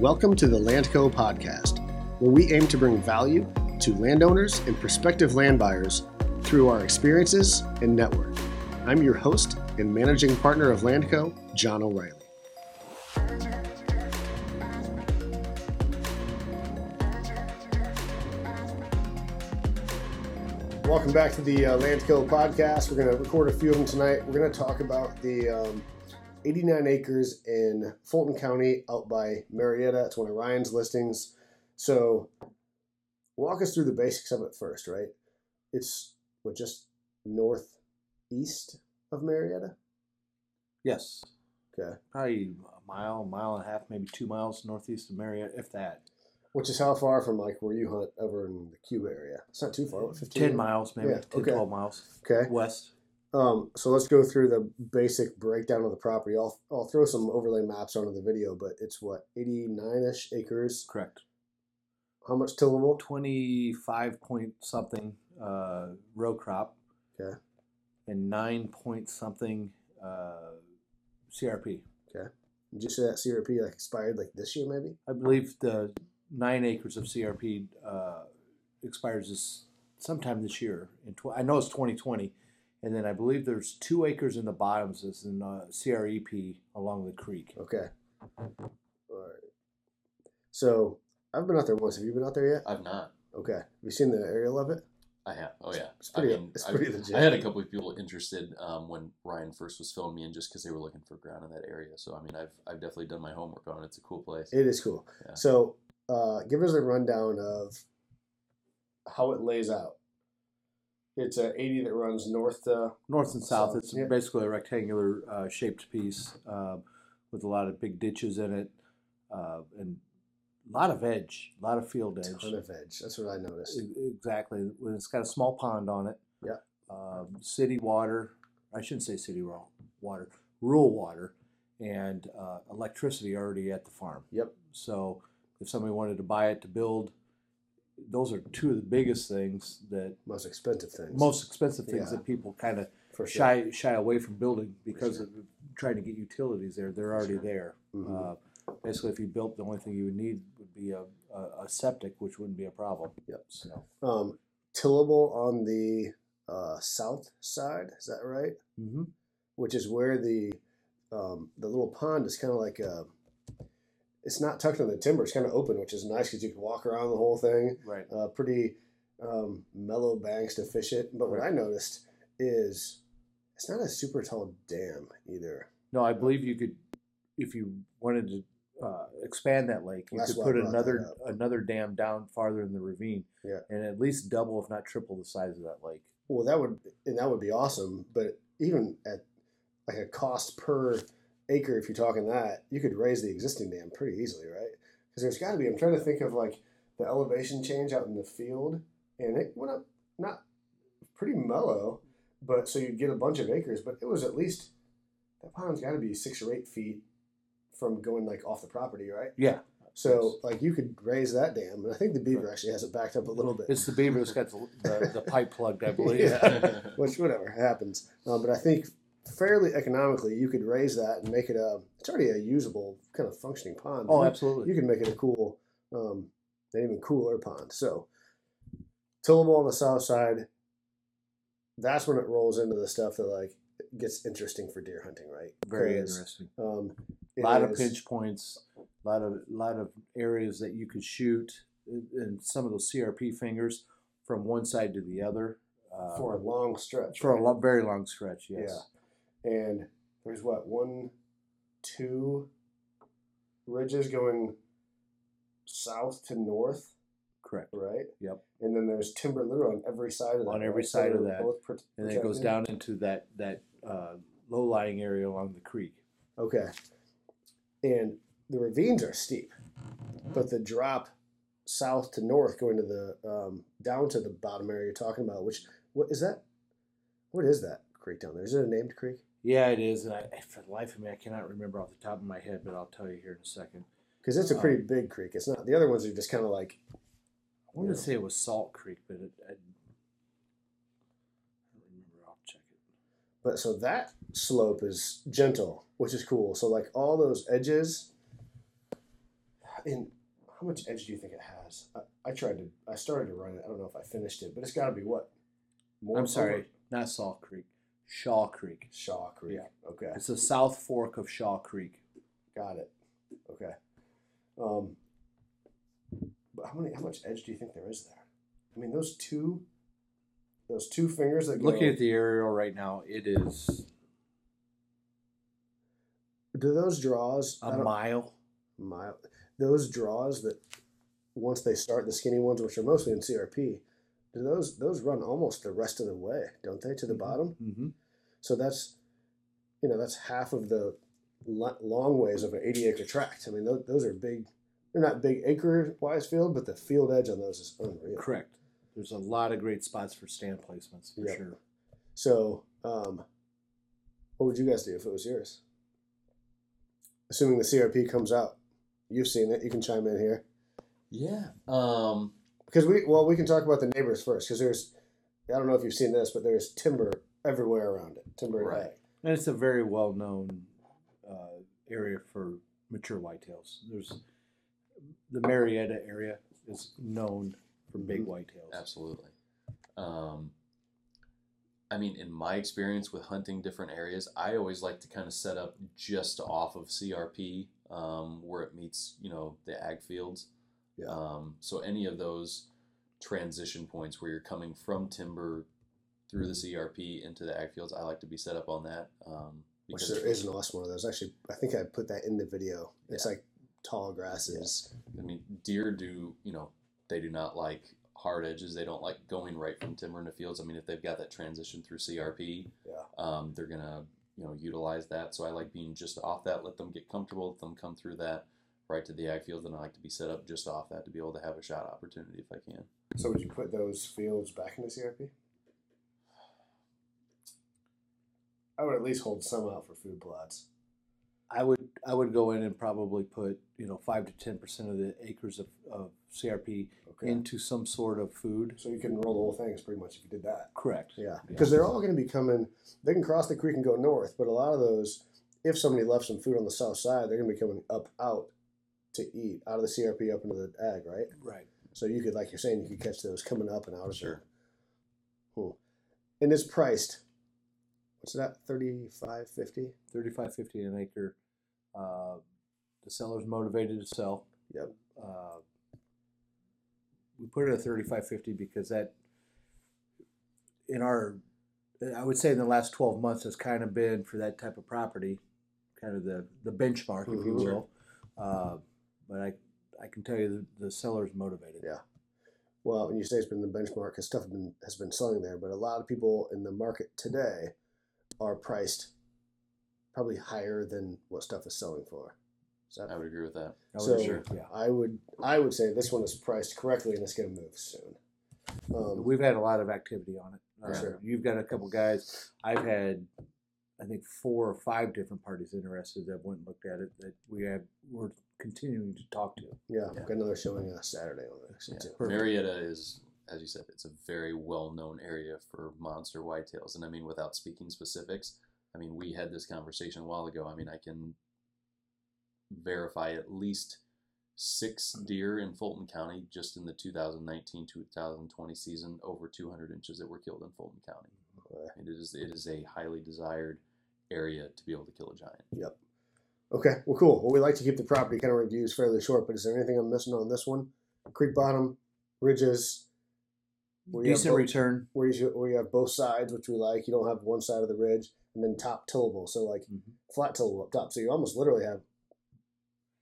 Welcome to the Landco podcast, where we aim to bring value to landowners and prospective land buyers through our experiences and network. I'm your host and managing partner of Landco, John O'Reilly. Welcome back to the uh, Landco podcast. We're going to record a few of them tonight. We're going to talk about the um, 89 acres in Fulton County out by Marietta. It's one of Ryan's listings. So, walk us through the basics of it first, right? It's what just northeast of Marietta. Yes, Okay, probably a mile, a mile and a half, maybe two miles northeast of Marietta, if that. which is how far from like where you hunt over in the Cuba area? It's not too far. What, 15? Ten miles, maybe Yeah, 10, okay. 12 miles Okay. west. Um, so let's go through the basic breakdown of the property. I'll I'll throw some overlay maps onto the video, but it's what 89 ish acres. Correct. How much tillable? 25 point something uh, row crop. Okay. And nine point something uh, CRP. Okay. Did you say that CRP like expired like this year maybe? I believe the nine acres of CRP uh, expires this sometime this year. In tw- I know it's 2020, and then I believe there's two acres in the bottoms that's in uh, CREP along the creek. Okay. All right. So I've been out there once. Have you been out there yet? I've not. Okay. Have you seen the aerial of it? I have. Oh yeah. It's pretty. I mean, it's I, pretty legit. I had a couple of people interested um, when Ryan first was filming me, and just because they were looking for ground in that area. So I mean, I've I've definitely done my homework on it. It's a cool place. It is cool. Yeah. So, uh, give us a rundown of how it lays out. It's a 80 that runs north to. north and south. It's yeah. basically a rectangular uh, shaped piece uh, with a lot of big ditches in it, uh, and a lot of edge, a lot of field edge. Ton of edge. That's what I noticed. E- Exactly. When it's got a small pond on it. Yeah. Um, city water. I shouldn't say city wa- water. Rural water, and uh, electricity already at the farm. Yep. So if somebody wanted to buy it to build, those are two of the biggest things that Most expensive things. most expensive things Yeah. that people kind of sure. shy shy away from building because sure. of trying to get utilities there. They're already sure. there. Mhm. Uh, basically, if you built, the only thing you would need would be a, a, a septic, which wouldn't be a problem. Yep. So, Um, tillable on the uh, south side. Is that right? hmm Which is where the um, the little pond is kind of like a. It's not tucked in the timber. It's kind of open, which is nice because you can walk around the whole thing. right. uh, pretty um, mellow banks to fish it. But what I noticed is it's not a super tall dam either. No, I believe you could, if you wanted to uh, expand that lake, you That's could put another another dam down farther in the ravine, Yeah. and at least double, if not triple, the size of that lake. Well, that would and that would be awesome. But even at like a cost per acre, if you're talking that, you could raise the existing dam pretty easily, right? Because there's got to be. I'm trying to think of like the elevation change out in the field, and it went up not pretty mellow, but so you'd get a bunch of acres. But it was at least that pond's got to be six or eight feet from going like off the property, right? Yeah, So like you could raise that dam, and I think the beaver actually has it backed up a little bit. it's the beaver that's got the, the, the pipe plugged, I believe. Yeah. which whatever happens. Um, but I think fairly economically, you could raise that and make it a. It's already a usable kind of functioning pond. Oh, You- absolutely. You can make it a cool, um, an even cooler pond. So tillable on the south side. That's when it rolls into the stuff that like gets interesting for deer hunting, right? Very interesting. Um, A lot of pinch points, a lot of lot of areas that you could shoot, and- some of those CRP fingers from one side to the other uh, for a long stretch. for a right? lo- very long stretch. Yes. And there's what one, two ridges going south to north, correct. right? Yep. And then there's timber literally on every side of that. On every side of that. both And then it goes down into that that uh, low lying area along the creek. Okay. And the ravines are steep, but the drop south to north going to the um, down to the bottom area you're talking about, which what is that? What is that creek down there? Is it a named creek? Yeah, it is. And I, eh, for the life of me, I cannot remember off the top of my head, but I'll tell you here in a second. Because it's a Oh. pretty big creek. It's not. The other ones are just kind of like I wanted to say it was Salt Creek, but it, I, I don't remember. I'll check it. But so that slope is gentle, which is cool. So like all those edges, And how much edge do you think it has? I, I tried to. I started to run it. I don't know if I finished it, but it's got to be what? More I'm sorry, over- not Salt Creek, Shaw Creek. Shaw Creek. Yeah. Okay. It's the South Fork of Shaw Creek. Got it. Okay. Um, but how many? How much edge do you think there is there? I mean, those two, those two fingers that go. Looking at the aerial right now, it is do those draws? a mile. mile. Those draws that once they start the skinny ones, which are mostly in CRP, those those run almost the rest of the way, don't they, to the Mhm. bottom? Mm-hmm. So that's, you know, that's half of the long ways of an 80 acre tract. I mean, those, those are big. They're not big acre wise field, but the field edge on those is unreal. Correct. There's a lot of great spots for stand placements for Yep. sure. So, um, what would you guys do if it was yours? Assuming the CRP comes out, you've seen it. You can chime in here Yeah. Um, because we well we can talk about the neighbors first because there's I don't know if you've seen this, but there's timber everywhere around it. Timber Right. ag. And it's a very well known uh, area for mature whitetails. There's the Marietta area is known for big whitetails. Absolutely. Um, I mean, in my experience with hunting different areas, I always like to kind of set up just off of CRP um, where it meets, you know, the ag fields. Yeah. Um, so any of those transition points where you're coming from timber through the CRP into the ag fields, I like to be set up on that. Um, Which there is an awesome one of those. Actually, I think I put that in the video. It's like tall grasses. I mean, deer do, you know, they do not like hard edges. They don't like going right from timber into fields. I mean, if they've got that transition through CRP, Yeah. um, they're gonna, you know, utilize that. So I like being just off that. Let them get comfortable. Let them come through that right to the ag field, and I like to be set up just off that to be able to have a shot opportunity if I can. So would you put those fields back into CRP? I would at least hold some out for food plots. I would I would go in and probably put you know five to ten percent of the acres of, of CRP Okay. into some sort of food. so you can roll the whole thing pretty much if you did that. Correct. Yeah, because Yeah. they're all going to be coming. They can cross the creek and go north, but a lot of those, if somebody left some food on the south side, they're going to be coming up out to eat out of the CRP up into the ag, right? Right. So you could, like you're saying, you could catch those coming up and out of Sure. there. Cool. And it's priced. What's that? Thirty five fifty. Thirty five fifty an acre. Uh, the seller's motivated to sell. Yep. Uh, we put it at thirty five fifty because that in our I would say in the last twelve months has kind of been for that type of property, kind of the, the benchmark, if you Mhm. will. Uh, but I I can tell you the, the seller's motivated. Yeah. Well, and you say it's been the benchmark because stuff has been, has been selling there, but a lot of people in the market today are priced probably higher than what stuff is selling for. Is that I would agree with that. I would So- agree, yeah. I would I would say this one is priced correctly and it's going to move soon. Um, We've had a lot of activity on it. Uh, sure. You've got a couple guys. I've had, I think, four or five different parties interested that went and looked at it. That we have we're continuing to talk to. yeah, Yeah. got another showing on Saturday on it actually Yeah. Marietta is, as you said, it's a very well known area for monster whitetails. And I mean, without speaking specifics, I mean, we had this conversation a while ago. I mean, I can verify at least six deer in Fulton County just in the 2019 2020 season, over 200 inches that were killed in Fulton County. Okay. It is, it is a highly desired area to be able to kill a giant. Okay, well, cool. Well, we like to keep the property kind of reviews fairly short, but is there anything I'm missing on this one? Creek bottom, ridges, where you, have Decent both, return. where, you, where you have both sides, which we like. You don't have one side of the ridge, and then top tillable, so like Mhm. flat tillable up top. So you almost literally have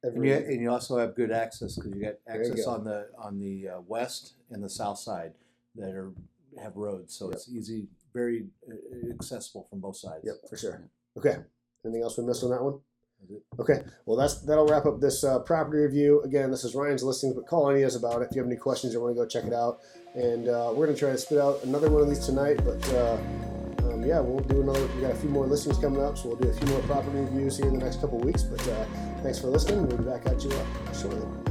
And you, and you also have good access because you got There you access go. on the on the uh, west and the south side that are have roads, so Yep. it's easy, very uh, accessible from both sides. Yep, for sure. Okay. Anything else we missed on that one? Okay. Well, that's that'll wrap up this uh, property review. Again, this is Ryan's listings, but call any of us about it if you have any questions or want to go check it out. And uh, we're gonna try to spit out another one of these tonight. But uh, um, yeah, we'll do another. We got a few more listings coming up, so we'll do a few more property reviews here in the next couple weeks. But uh, thanks for listening. We'll be back at you uh, shortly.